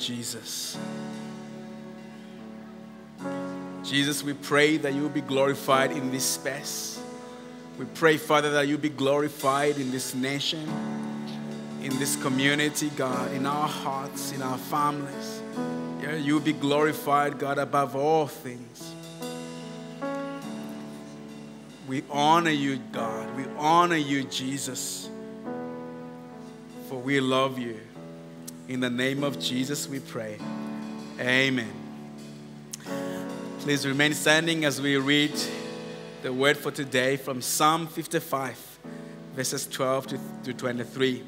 Jesus. Jesus, we pray that you be glorified in this space. We pray, Father, that you be glorified in this nation, in this community, God, in our hearts, in our families. Yeah, you be glorified, God, above all things. We honor you, God. We honor you, Jesus, for we love you. In the name of Jesus, we pray. Amen. Please remain standing as we read the word for today from Psalm 55, verses 12 to, to 23.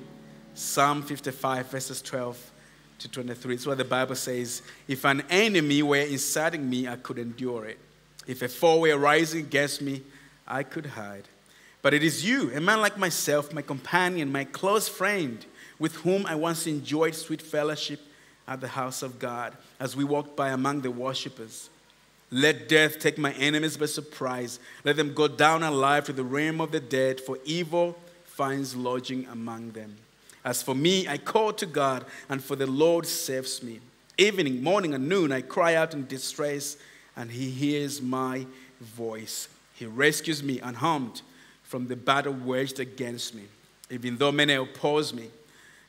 Psalm 55, verses 12 to 23. It's what the Bible says. If an enemy were inciting me, I could endure it. If a foe were rising against me, I could hide. But it is you, a man like myself, my companion, my close friend with whom I once enjoyed sweet fellowship at the house of God as we walked by among the worshippers. Let death take my enemies by surprise. Let them go down alive to the realm of the dead, for evil finds lodging among them. As for me, I call to God, and for the Lord saves me. Evening, morning, and noon, I cry out in distress, and He hears my voice. He rescues me unharmed from the battle waged against me. Even though many oppose me,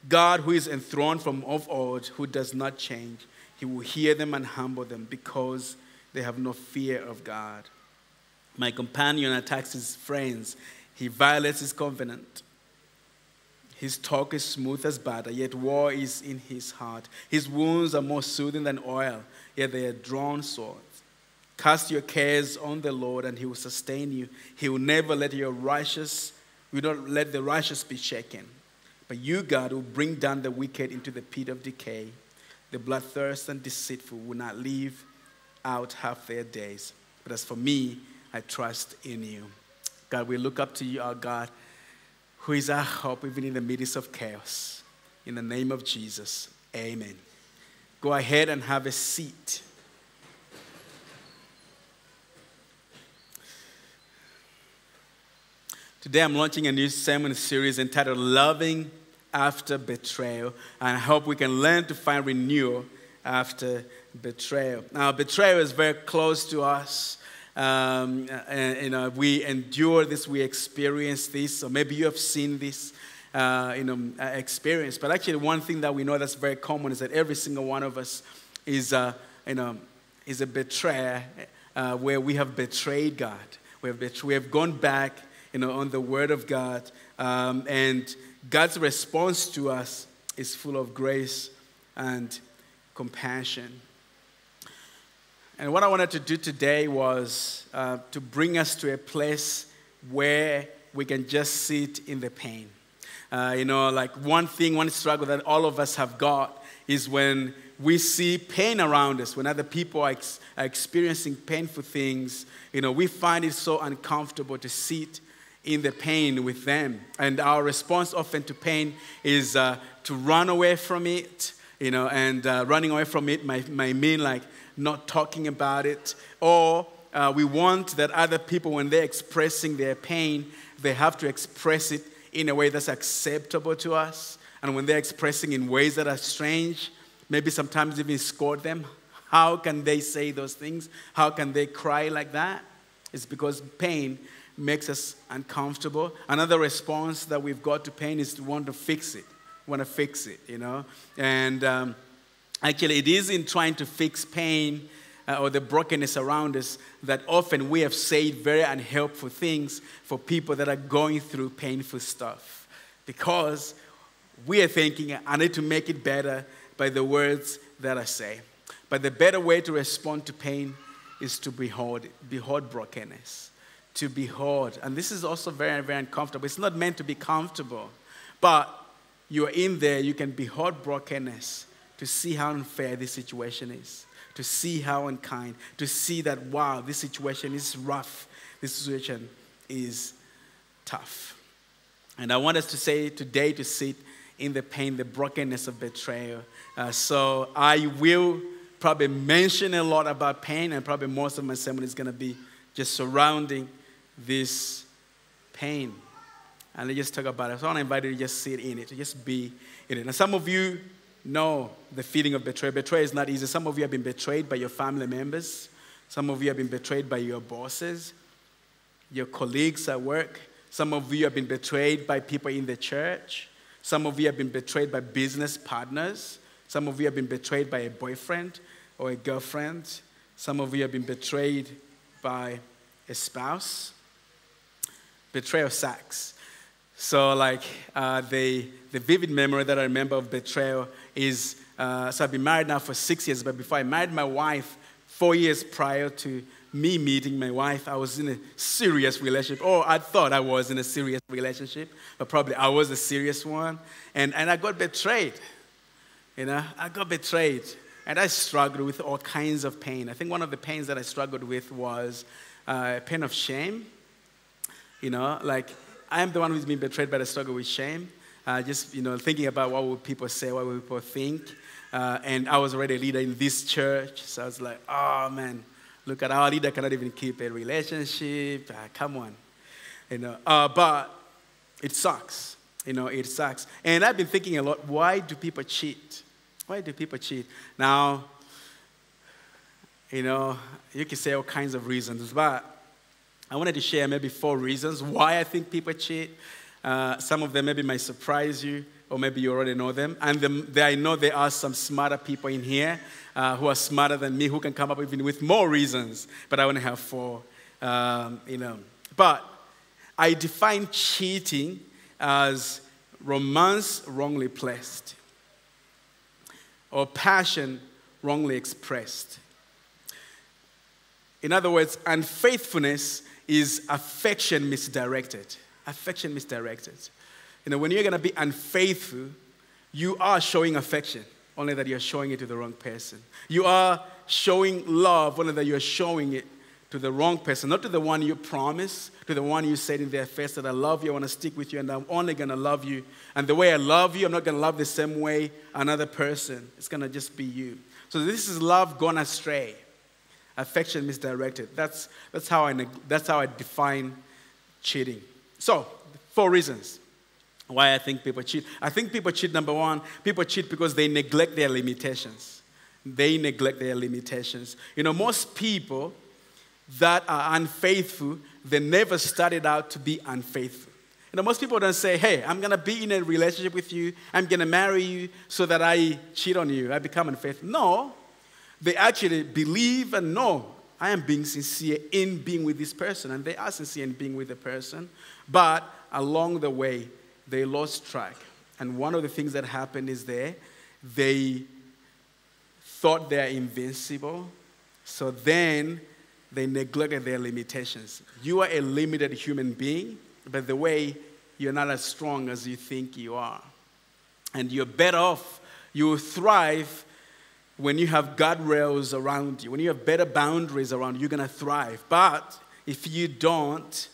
God, who is enthroned from of old, who does not change, he will hear them and humble them because they have no fear of God. My companion attacks his friends, he violates his covenant. His talk is smooth as butter, yet war is in his heart. His wounds are more soothing than oil, yet they are drawn swords. Cast your cares on the Lord, and he will sustain you. He will never let your righteous, will not let the righteous be shaken. But you, God, will bring down the wicked into the pit of decay. The bloodthirsty and deceitful will not live out half their days. But as for me, I trust in you. God, we look up to you, our God, who is our hope even in the midst of chaos. In the name of Jesus, amen. Go ahead and have a seat. Today I'm launching a new sermon series entitled Loving After Betrayal. And I hope we can learn to find renewal after betrayal. Now, betrayal is very close to us. Um, and, you know, we endure this, we experience this, or maybe you have seen this. Uh, you know, experience. But actually, one thing that we know that's very common is that every single one of us is, uh, you know, is a betrayer uh, where we have betrayed God. We have, we have gone back you know, on the Word of God. Um, and God's response to us is full of grace and compassion. And what I wanted to do today was uh, to bring us to a place where we can just sit in the pain. Uh, you know, like one thing, one struggle that all of us have got is when we see pain around us, when other people are, ex- are experiencing painful things, you know, we find it so uncomfortable to sit in the pain with them. And our response often to pain is uh, to run away from it, you know, and uh, running away from it might mean like not talking about it. Or uh, we want that other people, when they're expressing their pain, they have to express it in a way that's acceptable to us. And when they're expressing in ways that are strange, maybe sometimes even scold them. How can they say those things? How can they cry like that? It's because pain makes us uncomfortable. Another response that we've got to pain is to want to fix it, want to fix it, you know. And um, actually, it is in trying to fix pain uh, or the brokenness around us that often we have said very unhelpful things for people that are going through painful stuff because we are thinking, I need to make it better by the words that I say. But the better way to respond to pain is to behold, behold brokenness to behold. And this is also very, very uncomfortable. It's not meant to be comfortable, but you're in there, you can behold brokenness to see how unfair this situation is, to see how unkind, to see that, wow, this situation is rough, this situation is tough. And I want us to say today to sit in the pain, the brokenness of betrayal. Uh, so I will probably mention a lot about pain, and probably most of my sermon is going to be just surrounding this pain. And let's just talk about it. So I want to invite you to just sit in it, to just be in it. And some of you know the feeling of betrayal. Betrayal is not easy. Some of you have been betrayed by your family members, some of you have been betrayed by your bosses, your colleagues at work. Some of you have been betrayed by people in the church. Some of you have been betrayed by business partners. Some of you have been betrayed by a boyfriend or a girlfriend. Some of you have been betrayed by a spouse. Betrayal sucks. So, like, uh, the, the vivid memory that I remember of betrayal is uh, so I've been married now for six years, but before I married my wife, four years prior to me meeting my wife, I was in a serious relationship. Or I thought I was in a serious relationship, but probably I was a serious one. And, and I got betrayed. You know, I got betrayed. And I struggled with all kinds of pain. I think one of the pains that I struggled with was uh, pain of shame. You know, like I am the one who's been betrayed, by the struggle with shame. Uh, just, you know, thinking about what would people say, what would people think. Uh, and I was already a leader in this church. So I was like, oh, man, Look at our leader cannot even keep a relationship. Ah, come on. You know, uh, but it sucks. You know, it sucks. And I've been thinking a lot why do people cheat? Why do people cheat? Now, you know, you can say all kinds of reasons, but I wanted to share maybe four reasons why I think people cheat. Uh, some of them maybe might surprise you, or maybe you already know them. And the, I know there are some smarter people in here uh, who are smarter than me who can come up even with more reasons, but I only have four. Um, you know, but I define cheating as romance wrongly placed or passion wrongly expressed. In other words, unfaithfulness is affection misdirected. Affection misdirected. You know, when you're going to be unfaithful, you are showing affection only that you're showing it to the wrong person. You are showing love, only that you're showing it to the wrong person, not to the one you promised, to the one you said in their face that I love you, I want to stick with you, and I'm only going to love you. And the way I love you, I'm not going to love the same way another person. It's going to just be you. So this is love gone astray, affection misdirected. That's, that's, how, I, that's how I define cheating. So, four reasons why I think people cheat. I think people cheat, number one, people cheat because they neglect their limitations. They neglect their limitations. You know, most people that are unfaithful, they never started out to be unfaithful. You know, most people don't say, hey, I'm going to be in a relationship with you, I'm going to marry you so that I cheat on you, I become unfaithful. No, they actually believe and know I am being sincere in being with this person, and they are sincere in being with the person, but along the way, they lost track. And one of the things that happened is there, they thought they're invincible. So then they neglected their limitations. You are a limited human being, but the way you're not as strong as you think you are. And you're better off, you will thrive when you have guardrails around you, when you have better boundaries around you, you're gonna thrive. But if you don't,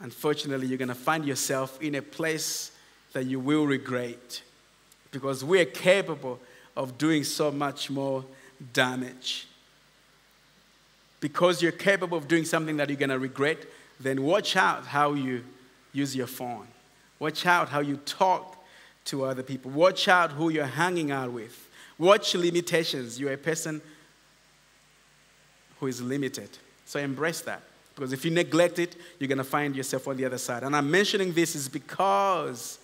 unfortunately, you're going to find yourself in a place that you will regret because we are capable of doing so much more damage. Because you're capable of doing something that you're going to regret, then watch out how you use your phone. Watch out how you talk to other people. Watch out who you're hanging out with. Watch limitations. You're a person who is limited. So embrace that. Because if you neglect it, you're going to find yourself on the other side. And I'm mentioning this is because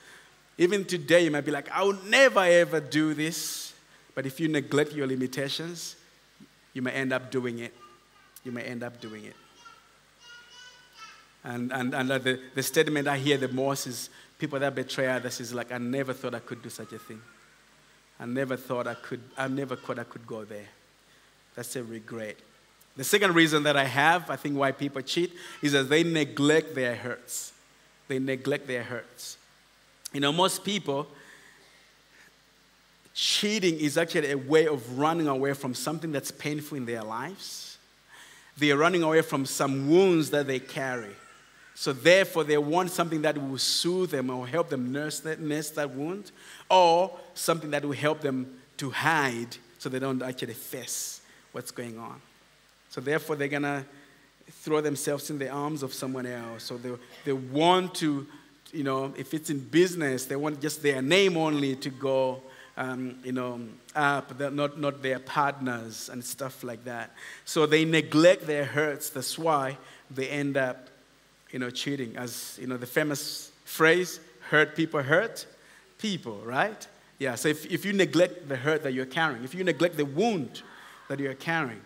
even today you might be like, I will never ever do this. But if you neglect your limitations, you may end up doing it. You may end up doing it. And, and, and the, the statement I hear the most is people that betray others is like, I never thought I could do such a thing. I never thought I could, I never thought I could go there. That's a regret. The second reason that I have, I think, why people cheat is that they neglect their hurts. They neglect their hurts. You know, most people, cheating is actually a way of running away from something that's painful in their lives. They are running away from some wounds that they carry. So, therefore, they want something that will soothe them or help them nurse that, nurse that wound, or something that will help them to hide so they don't actually face what's going on. So therefore, they're going to throw themselves in the arms of someone else. So they, they want to, you know, if it's in business, they want just their name only to go um, you know, up, not, not their partners and stuff like that. So they neglect their hurts. That's why they end up, you know, cheating. As, you know, the famous phrase, hurt people hurt people, right? Yeah, so if, if you neglect the hurt that you're carrying, if you neglect the wound that you're carrying,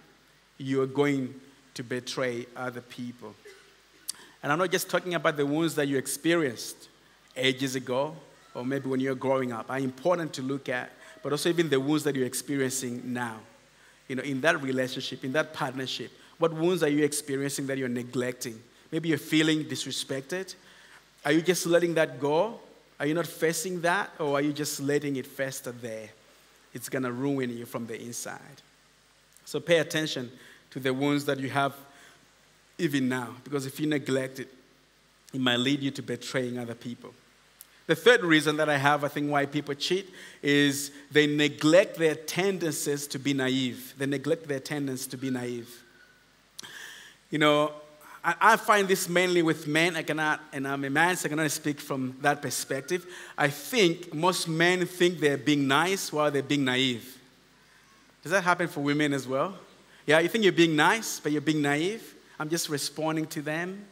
you're going to betray other people. And I'm not just talking about the wounds that you experienced ages ago or maybe when you're growing up are important to look at, but also even the wounds that you're experiencing now. You know, in that relationship, in that partnership, what wounds are you experiencing that you're neglecting? Maybe you're feeling disrespected. Are you just letting that go? Are you not facing that? Or are you just letting it fester there? It's going to ruin you from the inside. So pay attention to the wounds that you have even now, because if you neglect it, it might lead you to betraying other people. The third reason that I have, I think, why people cheat is they neglect their tendencies to be naive. They neglect their tendency to be naive. You know, I, I, find this mainly with men. I cannot, and I'm a man, so I cannot speak from that perspective. I think most men think they're being nice while they're being naive. Does that happen for women as well? Yeah, you think you're being nice, but you're being naive. I'm just responding to them.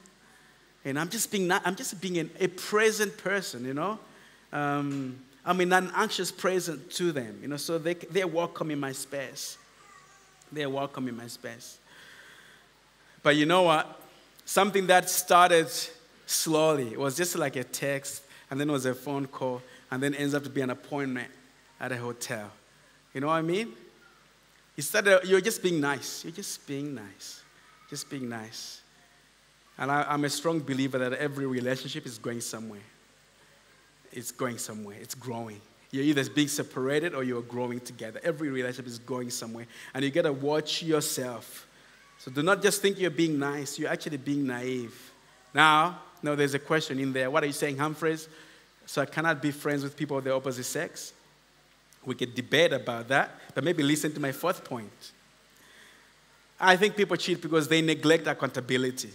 And I'm just being, I'm just being an, a present person, you know. Um, I'm in an anxious present to them, you know, so they, they're welcome in my space. They're welcome in my space. But you know what? Something that started slowly, it was just like a text, and then it was a phone call, and then ends up to be an appointment at a hotel. You know what I mean? Instead of, you're just being nice. You're just being nice. Just being nice. And I, am a strong believer that every relationship is going somewhere. It's going somewhere, it's growing. You're either being separated or you're growing together. Every relationship is going somewhere. And you got to watch yourself. So do not just think you're being nice, you're actually being naive. Now, no, there's a question in there. What are you saying, Humphreys? So I cannot be friends with people of the opposite sex? We could debate about that, but maybe listen to my fourth point. I think people cheat because they neglect accountability.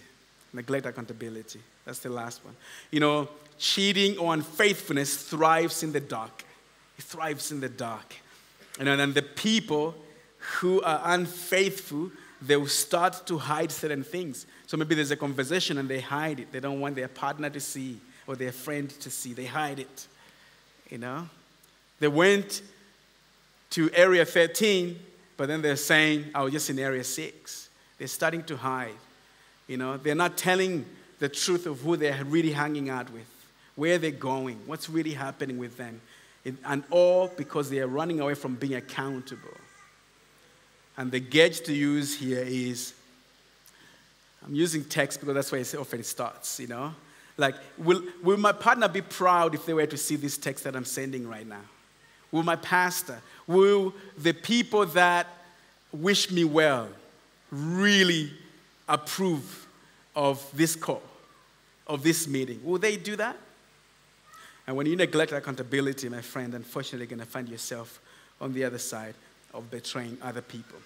Neglect accountability. That's the last one. You know, cheating or unfaithfulness thrives in the dark. It thrives in the dark. And then the people who are unfaithful, they will start to hide certain things. So maybe there's a conversation and they hide it. They don't want their partner to see or their friend to see. They hide it. You know? They went to area 13, but then they're saying, oh, I was just in area 6. They're starting to hide. You know, they're not telling the truth of who they're really hanging out with, where they're going, what's really happening with them. And all because they are running away from being accountable. And the gauge to use here is I'm using text because that's where it often starts, you know? Like, will, will my partner be proud if they were to see this text that I'm sending right now? Will my pastor, will the people that wish me well really approve of this call, of this meeting? Will they do that? And when you neglect accountability, my friend, unfortunately, you're going to find yourself on the other side of betraying other people.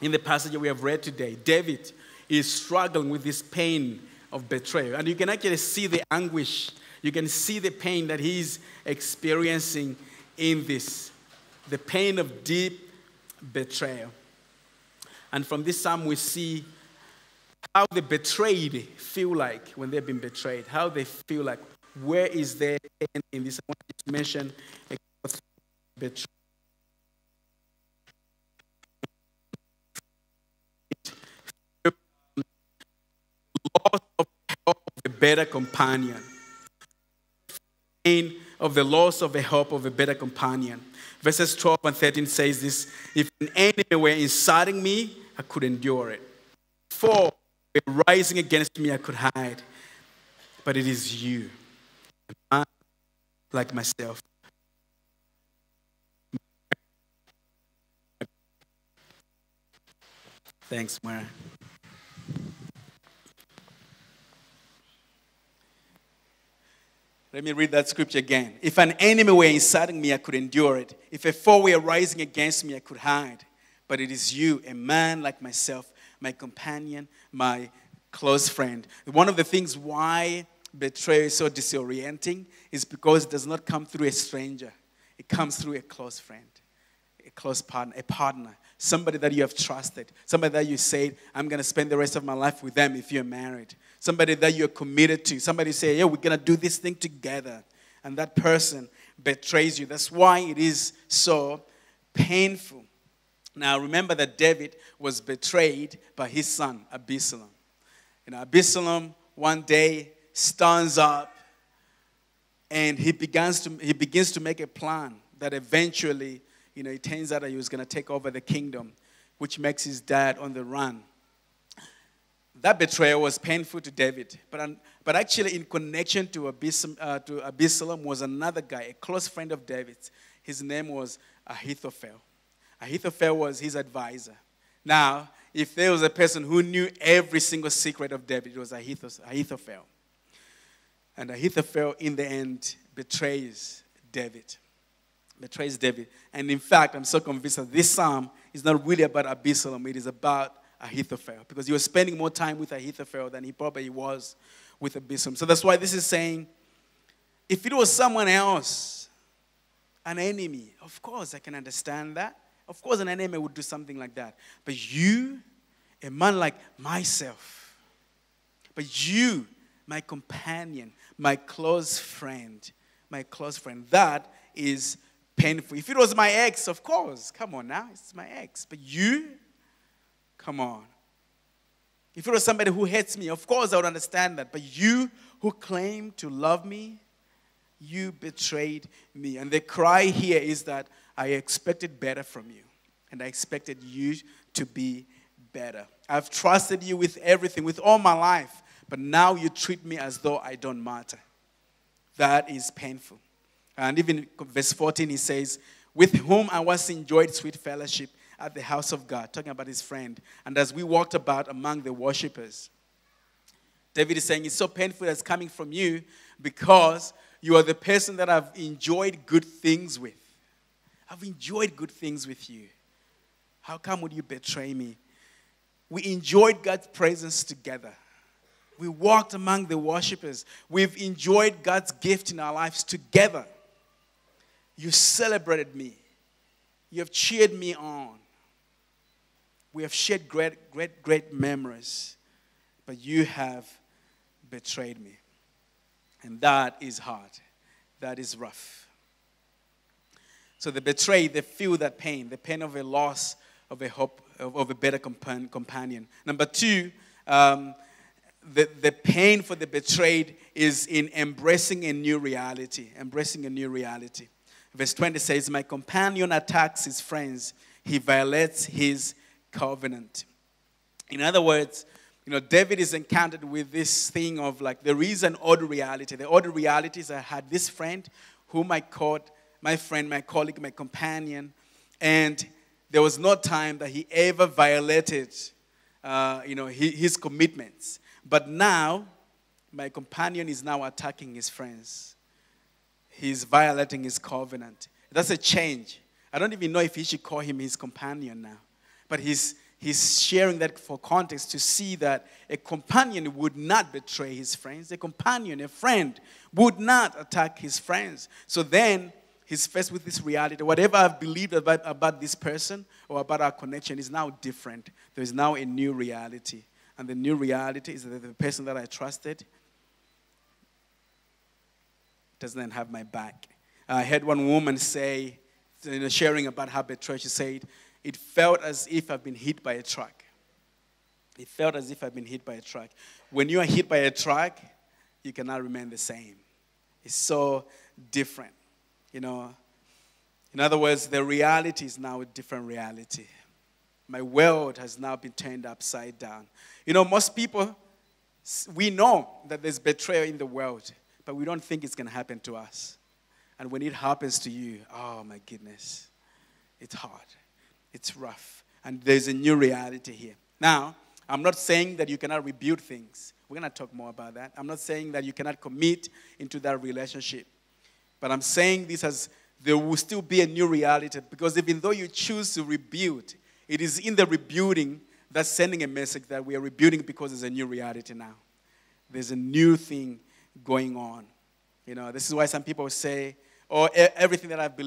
In the passage we have read today, David is struggling with this pain of betrayal. And you can actually see the anguish, you can see the pain that he's experiencing in this the pain of deep betrayal. And from this psalm, we see how the betrayed feel like when they've been betrayed, how they feel like, where is their pain in this? I want to mention a betrayal. Loss of the help of a better companion. Pain of the loss of the help of a better companion. Verses 12 and 13 says this If an enemy were inciting me, I could endure it. For rising against me, I could hide. But it is you, like myself. Thanks, Mara. Let me read that scripture again. If an enemy were inciting me, I could endure it. If a foe were rising against me, I could hide. But it is you, a man like myself, my companion, my close friend. One of the things why betrayal is so disorienting is because it does not come through a stranger. it comes through a close friend, a close partner, a partner, somebody that you have trusted, somebody that you say, I'm going to spend the rest of my life with them if you're married, somebody that you're committed to, somebody say, yeah, we're going to do this thing together. And that person betrays you. That's why it is so painful. Now, remember that David was betrayed by his son, Absalom. You know, Absalom one day stands up and he begins to, he begins to make a plan that eventually, you know, it turns out that he was going to take over the kingdom, which makes his dad on the run. That betrayal was painful to David, but, but actually, in connection to Absalom, uh, to Absalom was another guy, a close friend of David's. His name was Ahithophel. Ahithophel was his advisor. Now, if there was a person who knew every single secret of David, it was Ahithophel. And Ahithophel, in the end, betrays David. Betrays David. And in fact, I'm so convinced that this psalm is not really about Absalom, it is about Ahithophel. Because he was spending more time with Ahithophel than he probably was with Absalom. So that's why this is saying if it was someone else, an enemy, of course I can understand that. Of course, an enemy would do something like that. But you, a man like myself, but you, my companion, my close friend, my close friend. That is painful. If it was my ex, of course, come on now, it's my ex. But you, come on. If it was somebody who hates me, of course I would understand that. But you who claim to love me, you betrayed me. And the cry here is that I expected better from you, and I expected you to be better. I've trusted you with everything, with all my life but now you treat me as though I don't matter. That is painful. And even verse 14, he says, With whom I once enjoyed sweet fellowship at the house of God, talking about his friend. And as we walked about among the worshippers, David is saying, It's so painful that's coming from you because you are the person that I've enjoyed good things with. I've enjoyed good things with you. How come would you betray me? We enjoyed God's presence together. We walked among the worshippers. We've enjoyed God's gift in our lives together. You celebrated me. You have cheered me on. We have shared great, great, great memories. But you have betrayed me. And that is hard. That is rough. So the betrayed, they feel that pain, the pain of a loss of a hope, of, a better companion. Number two, um, the, the pain for the betrayed is in embracing a new reality. Embracing a new reality. Verse 20 says, My companion attacks his friends, he violates his covenant. In other words, you know, David is encountered with this thing of like, there is an odd reality. The odd reality is I had this friend whom I called my friend, my colleague, my companion, and there was no time that he ever violated, uh, you know, his, his commitments. But now, my companion is now attacking his friends. He's violating his covenant. That's a change. I don't even know if he should call him his companion now. But he's, he's sharing that for context to see that a companion would not betray his friends. A companion, a friend, would not attack his friends. So then he's faced with this reality. Whatever I've believed about, about this person or about our connection is now different. There is now a new reality. And the new reality is that the person that I trusted doesn't have my back. Uh, I heard one woman say, you know, sharing about her betrayal, she said, It felt as if I've been hit by a truck. It felt as if I've been hit by a truck. When you are hit by a truck, you cannot remain the same. It's so different. You know, in other words, the reality is now a different reality. My world has now been turned upside down. You know, most people, we know that there's betrayal in the world, but we don't think it's going to happen to us. And when it happens to you, oh my goodness, it's hard, it's rough. And there's a new reality here. Now, I'm not saying that you cannot rebuild things. We're going to talk more about that. I'm not saying that you cannot commit into that relationship. But I'm saying this as there will still be a new reality because even though you choose to rebuild, it is in the rebuilding that's sending a message that we are rebuilding because there's a new reality now. There's a new thing going on. You know, this is why some people say, oh, everything that I've